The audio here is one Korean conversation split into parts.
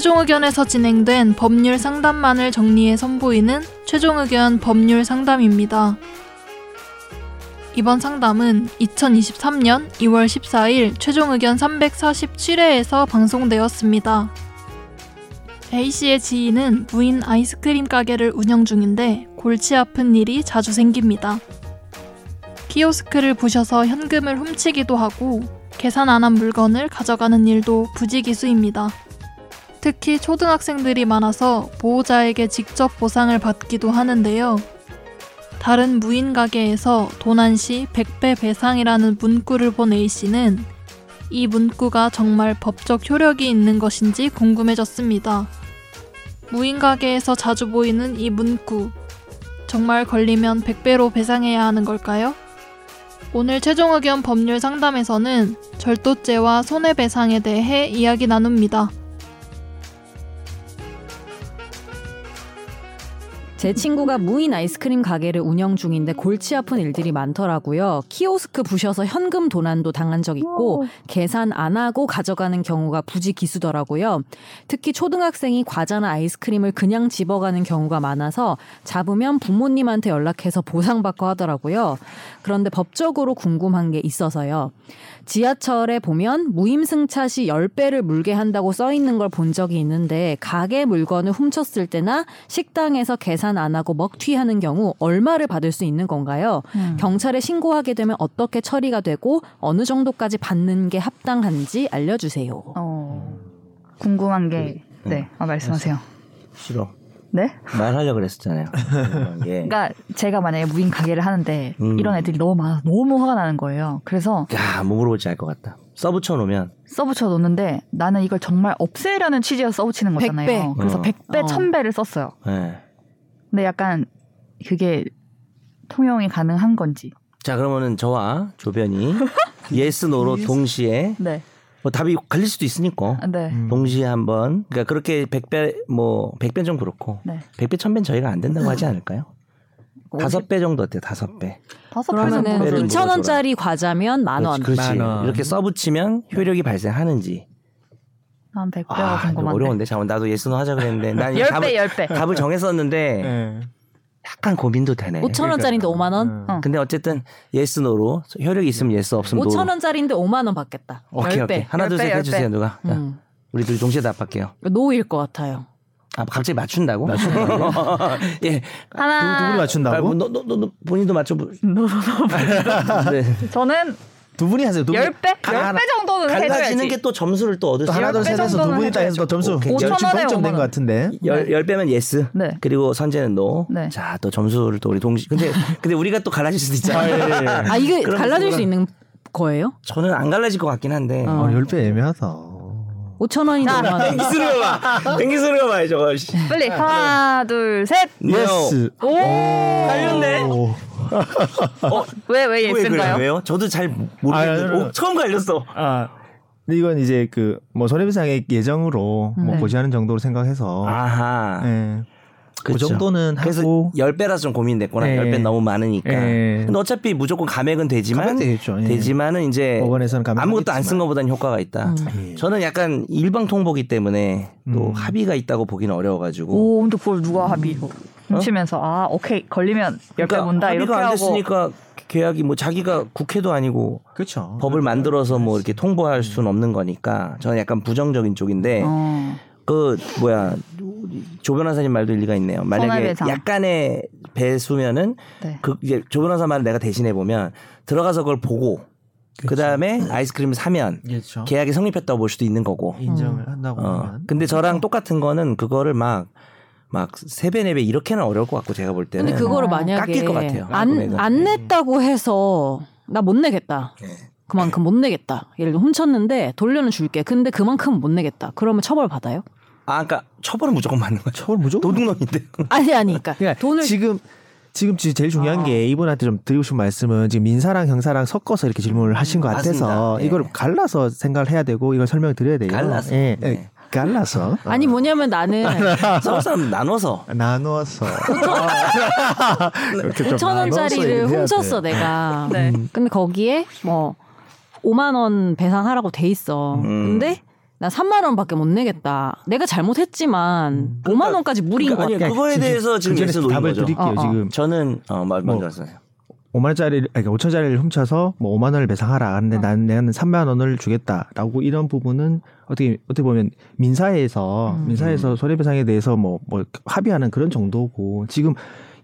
최종 의견에서 진행된 법률 상담만을 정리해 선보이는 최종 의견 법률 상담입니다. 이번 상담은 2023년 2월 14일 최종 의견 347회에서 방송되었습니다. A씨의 지인은 무인 아이스크림 가게를 운영 중인데 골치 아픈 일이 자주 생깁니다. 키오스크를 부셔서 현금을 훔치기도 하고 계산 안 한 물건을 가져가는 일도 부지기수입니다. 특히 초등학생들이 많아서 보호자에게 직접 보상을 받기도 하는데요. 다른 무인 가게에서 도난 시 100배 배상이라는 문구를 본 A씨는 이 문구가 정말 법적 효력이 있는 것인지 궁금해졌습니다. 무인 가게에서 자주 보이는 이 문구. 정말 걸리면 100배로 배상해야 하는 걸까요? 오늘 최종 의견 법률 상담에서는 절도죄와 손해배상에 대해 이야기 나눕니다. 제 친구가 무인 아이스크림 가게를 운영 중인데 골치 아픈 일들이 많더라고요. 키오스크 부셔서 현금 도난도 당한 적 있고 계산 안 하고 가져가는 경우가 부지 기수더라고요. 특히 초등학생이 과자나 아이스크림을 그냥 집어가는 경우가 많아서 잡으면 부모님한테 연락해서 보상받고 하더라고요. 그런데 법적으로 궁금한 게 있어서요. 지하철에 보면 무임승차 시 10배를 물게 한다고 써 있는 걸 본 적이 있는데 가게 물건을 훔쳤을 때나 식당에서 계산 안 하고 먹튀하는 경우 얼마를 받을 수 있는 건가요? 음. 경찰에 신고하게 되면 어떻게 처리가 되고 어느 정도까지 받는 게 합당한지 알려주세요. 어, 궁금한 게, 네, 아, 말씀하세요. 싫어. 네? 말하려고 그랬었잖아요. 예. 그러니까 제가 만약에 무인 가게를 하는데 음. 이런 애들이 너무 많아서 너무 화가 나는 거예요. 그래서 야, 뭐 물어볼지 알 것 같다. 써붙여 놓으면 써붙여 놓는데 나는 이걸 정말 없애려는 취지에서 써붙이는 거잖아요. 100배. 그래서 어. 100배, 어. 1000배를 썼어요. 예. 근데 약간 그게 통용이 가능한 건지. 자, 그러면은 저와 조변이 yes no로 동시에 네. 뭐 답이 갈릴 수도 있으니까 아, 네. 동시에 한번 그러니까 그렇게 100배 뭐 100배 좀 그렇고 네. 100배 1000배는 저희가 안 된다고 하지 않을까요? 다섯 배 정도 어때요? 다섯 배. 다섯 배 그러면은 배를 2천 원짜리 과자면 만 원. 그렇지. 그렇지. 만 원. 이렇게 써붙이면 효력이 발생하는지. 한 100배가 아, 이거 궁금한데. 어려운데. 잠깐 나도 yes no 하자 그랬는데 난 이거 10배, 답을, 10배. 답을 정했었는데 예. 약간 고민도 되네. 5천 원짜리인데 5만 원? 음. 어. 근데 어쨌든 예스노로 효력이 있으면 예스 없으면 노. 5천 원짜리인데 5만 원 받겠다. 오케이 10배. 오케이. 하나 열둘 배, 셋열 해주세요 배. 누가. 자, 음. 우리 둘이 동시에 답할게요. 노일 것 같아요. 아 갑자기 맞춘다고? 예. 하나. 두 분이 맞춘다고? 아, 뭐, 너, 너, 너, 너 본인도 맞춰보. 네. 저는 두 분이 하세요. 두 분. 10배? 가- 10배 정도는 갈라지는 해줘야지. 게또 점수를 또 얻을 또수 하나 둘 셋에서 두 분이 딱 해서 또 점수 오케이. 열심 5천 원에 동점된 5만 것 원. 같은데. 열, 열 배면 예스. 네. 그리고 선재는 노. 네. 자, 또 점수를 또 우리 동시. 근데, 근데 우리가 또 갈라질 수도 있잖아. 아 이게 그럼 갈라질 수 있는 거예요? 저는 안 갈라질 것 같긴 한데. 어. 어, 10배 애매하다. 5천 원인데 5만 원. 뱅기스루가 봐. 뱅기스루가 봐요, 저거. 씨. 빨리 하나, 둘, 셋. yes. 오. 갈렸네. 오. 왜, 왜왜 yes인가요? 왜요? 저도 잘 아, 모르겠는데. 아니. 오, 처음 갈렸어. 아. 근데 이건 이제 그 뭐 손해배상의 예정으로 뭐 네. 고지하는 정도로 생각해서 아하. 예. 그. 정도는 그래서 하고 10배라서 좀 고민됐구나. 예. 10배 너무 많으니까. 예. 근데 어차피 무조건 감액은 되지만 감액 되겠죠. 예. 되지만은 이제 법원에서는 감액 아무것도 안 쓴. 것보다는 효과가 있다. 예. 저는 약간 일방 통보기 때문에 또 음. 합의가 있다고 보기는 어려워 가지고. 오, 근데 그걸 누가 합의로 훔치면서 아, 오케이 걸리면 열배 문다 이렇게 그러니까 합의가 안 하고 됐으니까 계약이 뭐 자기가 국회도 아니고 그렇죠. 법을 만들어서 뭐 이렇게 통보할 수는 없는 거니까 저는 약간 부정적인 쪽인데 어, 그 뭐야 조 변호사님 말도 일리가 있네요. 만약에. 약간의 배수면은 네. 그 이제 조 변호사 말을 내가 대신해 보면 들어가서 그걸 보고 그 다음에 아이스크림을 사면 그렇죠. 계약이 성립했다고 볼 수도 있는 거고. 인정을 한다고 어. 하면 근데 저랑 똑같은 거는 그거를 막 막세배네배 이렇게는 어려울 것 같고 제가 볼 때는 근데 그거를 어, 만약에 깎일 것 같아요. 안. 안 냈다고 해서 나 못 내겠다. 네. 그만큼 못 내겠다. 예를 들어 훔쳤는데 돌려는 줄게. 근데 그만큼 못 내겠다. 그러면 처벌 받아요? 아 그러니까 처벌은 무조건 맞는 거죠. 처벌 무조건 도둑놈인데. 아니 아니 그러니까 그러니까 돈을 지금 지금 지- 제일 중요한 아. 게 이분한테 좀 드리고 싶은 말씀은 지금 민사랑 형사랑 섞어서 이렇게 질문을 하신 것 같아서 맞습니다. 예. 이걸 갈라서 생각을 해야 되고 이걸 설명을 드려야 돼요. 갈라서. 예, 예, 네. 갈라서 아니 뭐냐면 나는 서울 사람 나눠서 좀 5천 나눠서 원짜리를 훔쳤어 돼. 내가. 네. 근데 거기에 뭐 5만 원 배상하라고 돼 있어. 음. 근데 나 3만 원밖에 못 내겠다. 내가 잘못했지만 5만 원까지 무리인 그러니까 것 아니, 같아. 그거에 대해서 지금 그 yes 답을 거죠. 드릴게요. 어, 어. 지금 저는 어, 말 뭐, 먼저 하세요. 5만 원짜리 아니 5천 원짜리를 훔쳐서 뭐 5만 원을 배상하라. 근데 어. 난 내가 3만 원을 주겠다라고 이런 부분은 어떻게 어떻게 보면 민사에서 음. 민사에서 손해배상에 대해서 뭐뭐 합의하는 그런 정도고 지금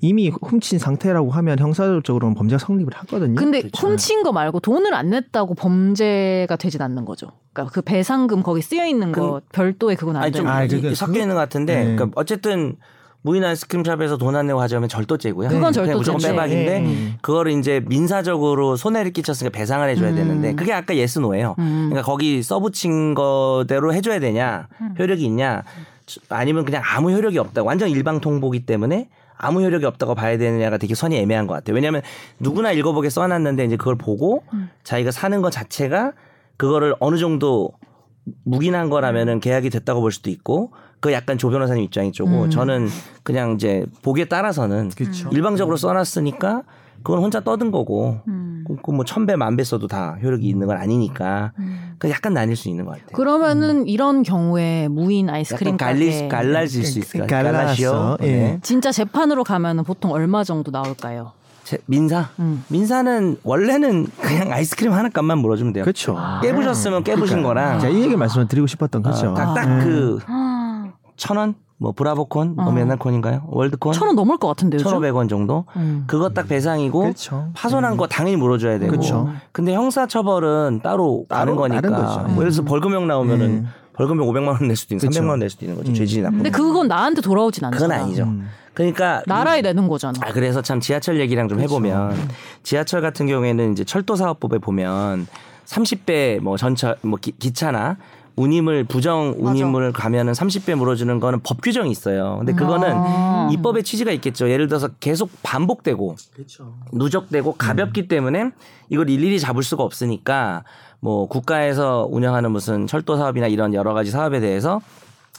이미 훔친 상태라고 하면 형사적으로는 범죄가 성립을 하거든요. 근데 그렇죠. 훔친 거 말고 돈을 안 냈다고 범죄가 되진 않는 거죠. 그러니까 그 배상금 거기 쓰여 있는 거 별도의 그건 안 아니 좀 되는 아, 거죠. 그게- 섞여 있는 것 같은데, 네. 그러니까 어쨌든 무인 아이스크림샵에서 돈 안 내고 하자면 절도죄고요. 그건 그냥 무조건 절도죄인데. 빼박인데 네. 그거를 이제 민사적으로 손해를 끼쳤으니까 배상을 해줘야 음. 되는데 그게 아까 yes no예요. 음. 그러니까 거기 써붙인 거대로 해줘야 되냐 효력이 있냐 아니면 그냥 아무 효력이 없다 완전 일방통보기 때문에 아무 효력이 없다고 봐야 되느냐가 되게 선이 애매한 것 같아요. 왜냐하면 누구나 읽어보게 써놨는데 이제 그걸 보고 자기가 사는 것 자체가 그거를 어느 정도 묵인한 거라면은 계약이 됐다고 볼 수도 있고 그 약간 조 변호사님 입장이 쪽고 음. 저는 그냥 이제 보기에 따라서는 그렇죠. 일방적으로 써놨으니까 그건 혼자 떠든 거고 음. 그뭐 천배 만배 써도 다 효력이 있는 건 아니니까 그 약간 나뉠 수 있는 것 같아요. 그러면은 이런 경우에 무인 아이스크림 갈리 가게 갈라질 수 있을까요? 갈라서, 갈라시오. 예. 네. 진짜 재판으로 가면은 보통 얼마 정도 나올까요? 제- 민사 음. 민사는 원래는 그냥 아이스크림 하나 값만 물어주면 돼요. 그렇죠. 깨부셨으면 깨부신 거랑 제가 이 얘기 말씀을 드리고 싶었던 거죠. 어, 딱딱 음. 그 천 원, 뭐 브라보콘, 뭐 어. 맨날 콘인가요? 월드콘, 천 원 넘을 것 같은데 요즘. 천오백 원 정도. 음. 그거 딱 배상이고 그렇죠. 파손한 거 당연히 물어줘야 되고. 그렇죠. 근데 형사처벌은 따로 다른 따로 거니까. 다른 거죠. 뭐 예를 들어서 벌금형 나오면은 네. 벌금형 500만 원 낼 수도 있고 그렇죠. 300만 원 낼 수도 있는 거죠. 음. 죄질이 나쁘면. 근데 그건 나한테 돌아오진 않잖아. 그건 아니죠. 음. 그러니까 나라에 내는 거잖아. 아 그래서 참 지하철 얘기랑 좀 해보면 지하철 같은 경우에는 이제 철도 사업법에 보면 30배 뭐 전철 뭐 기, 기차나 운임을 부정 운임을 가면은 30배 물어주는 거는 법 규정이 있어요. 근데 그거는 아. 입법의 취지가 있겠죠. 예를 들어서 계속 반복되고 누적되고 가볍기 때문에 이걸 일일이 잡을 수가 없으니까 뭐 국가에서 운영하는 무슨 철도 사업이나 이런 여러 가지 사업에 대해서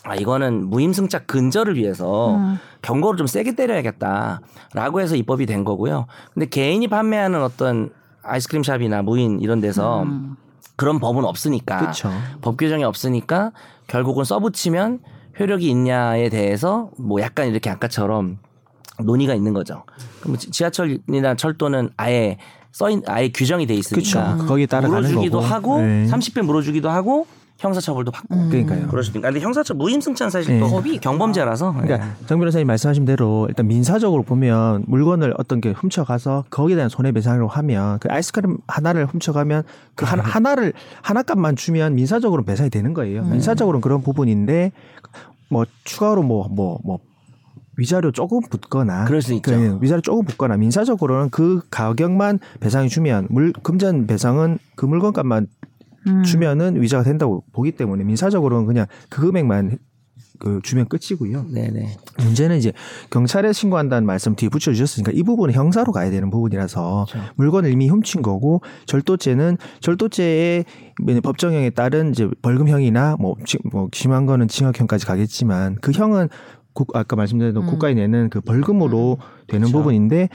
아 이거는 무임승차 근절을 위해서 음. 경고를 좀 세게 때려야겠다라고 해서 입법이 된 거고요. 근데 개인이 판매하는 어떤 아이스크림 샵이나 무인 이런 데서 음. 그런 법은 없으니까 그렇죠. 법 규정이 없으니까 결국은 써붙이면 효력이 있냐에 대해서 뭐 약간 이렇게 아까처럼 논의가 있는 거죠. 그럼 지- 지하철이나 철도는 아예 써인 아예 규정이 돼 있으니까 그렇죠. 거기에 따라가는 물어주기도 거고. 하고 네. 30배 물어주기도 하고 형사처벌도 받고 음. 그러니까요. 그럴 수도 있고. 근데 형사처 무임승차는 사실 네. 또 법이 경범죄라서 그러니까 정 변호사님 말씀하신 대로 일단 민사적으로 보면 물건을 어떤 게 훔쳐가서 거기에 대한 손해배상으로 하면 그 아이스크림 하나를 훔쳐가면 그 하나, 하나 를 하나 값만 주면 민사적으로 배상이 되는 거예요. 민사적으로는 그런 부분인데 뭐 추가로 뭐뭐 뭐 위자료 조금 붙거나 그럴 수 있죠. 그 위자료 조금 붙거나 민사적으로는 그 가격만 배상이 주면 물 금전 배상은 그 물건값만 음. 주면은 위자가 된다고 보기 때문에 민사적으로는 그냥 그 금액만 그 주면 끝이고요. 네네. 문제는 이제 경찰에 신고한다는 말씀 뒤에 붙여주셨으니까 이 부분은 형사로 가야 되는 부분이라서 그렇죠. 물건을 이미 훔친 거고 절도죄는 절도죄의 법정형에 따른 이제 벌금형이나 뭐, 지- 뭐 심한 거는 징역형까지 가겠지만 그 형은 국, 아까 말씀드린 음. 국가에 내는 그 벌금으로 되는 그렇죠. 부분인데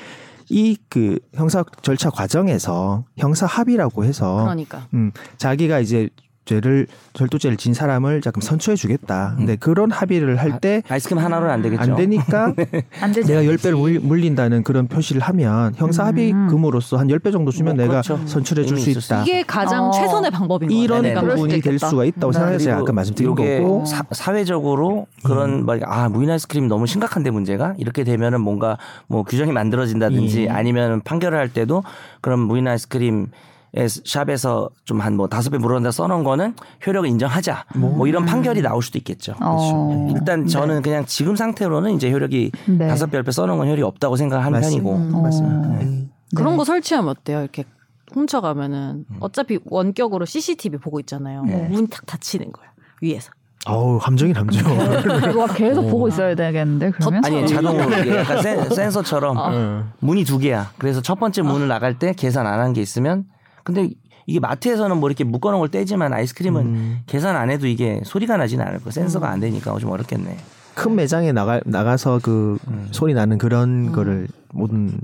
이 그 형사 절차 과정에서 형사 합의라고 해서 그러니까. 음, 자기가 이제 죄를 절도죄를 진 사람을 잠깐 선처해 주겠다. 근데 그런 합의를 할때안 아이스크림 하나로는 안 되겠죠. 되니까 안 되지. 내가 10배를 물, 물린다는 그런 표시를 하면 형사 합의금으로서 한 10배 정도 주면 뭐 내가 그렇죠. 선처해 줄 수 있다. 이게 가장 어. 최선의 방법인 거예요. 이런 네네. 수도 부분이 될. 수가 있다고 생각해서 제가 아까 말씀드린 거고. 사, 사회적으로 그런 막아 무인 아이스크림 너무 심각한데 문제가 이렇게 되면은 뭔가 뭐 규정이 만들어진다든지 예. 아니면 판결을 할 때도 그런 무인 아이스크림 에 샵에서 좀 한 뭐 다섯 배 물어낸다 써놓은 거는 효력을 인정하자 뭐 이런 판결이 나올 수도 있겠죠. 어. 일단 저는 그냥 지금 상태로는 이제 효력이 네. 다섯 배, 열배 써놓은 건 효력이 없다고 생각하는. 편이고. 어. 맞습니다. 네. 그런 네. 거 설치하면 어때요? 이렇게 훔쳐가면은 어차피 원격으로 CCTV 보고 있잖아요. 네. 문탁 닫히는 거야 위에서. 어우 함정이 함정. 그거 계속 보고 있어야 되겠는데 그러면? 아니 자동으로 이게 약간 센, 센서처럼 어. 문이 두 개야. 그래서 첫 번째 문을 나갈 때 계산 안 한 게 있으면 근데 이게 마트에서는 뭐 이렇게 묶어놓은 걸 떼지만 아이스크림은 음. 계산 안 해도 이게 소리가 나지는 않을 거. 센서가 안 되니까 좀 어렵겠네. 큰 매장에 나가 나가서 그 음. 소리 나는 그런 거를 모든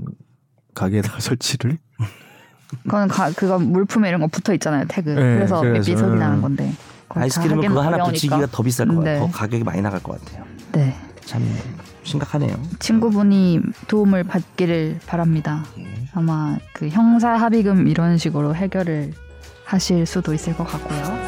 가게에다가 설치를 그건 가, 그거 물품에 이런 거 붙어 있잖아요 태그. 네, 그래서 삐삐 소리 나는 음. 건데. 아이스크림은 그거 하나 어려우니까. 붙이기가 더 비쌀 것 같아요. 네. 더 가격이 많이 나갈 것 같아요. 네. 참 심각하네요. 친구분이 도움을 받기를 바랍니다. 아마 그 형사 합의금 이런 식으로 해결을 하실 수도 있을 것 같고요.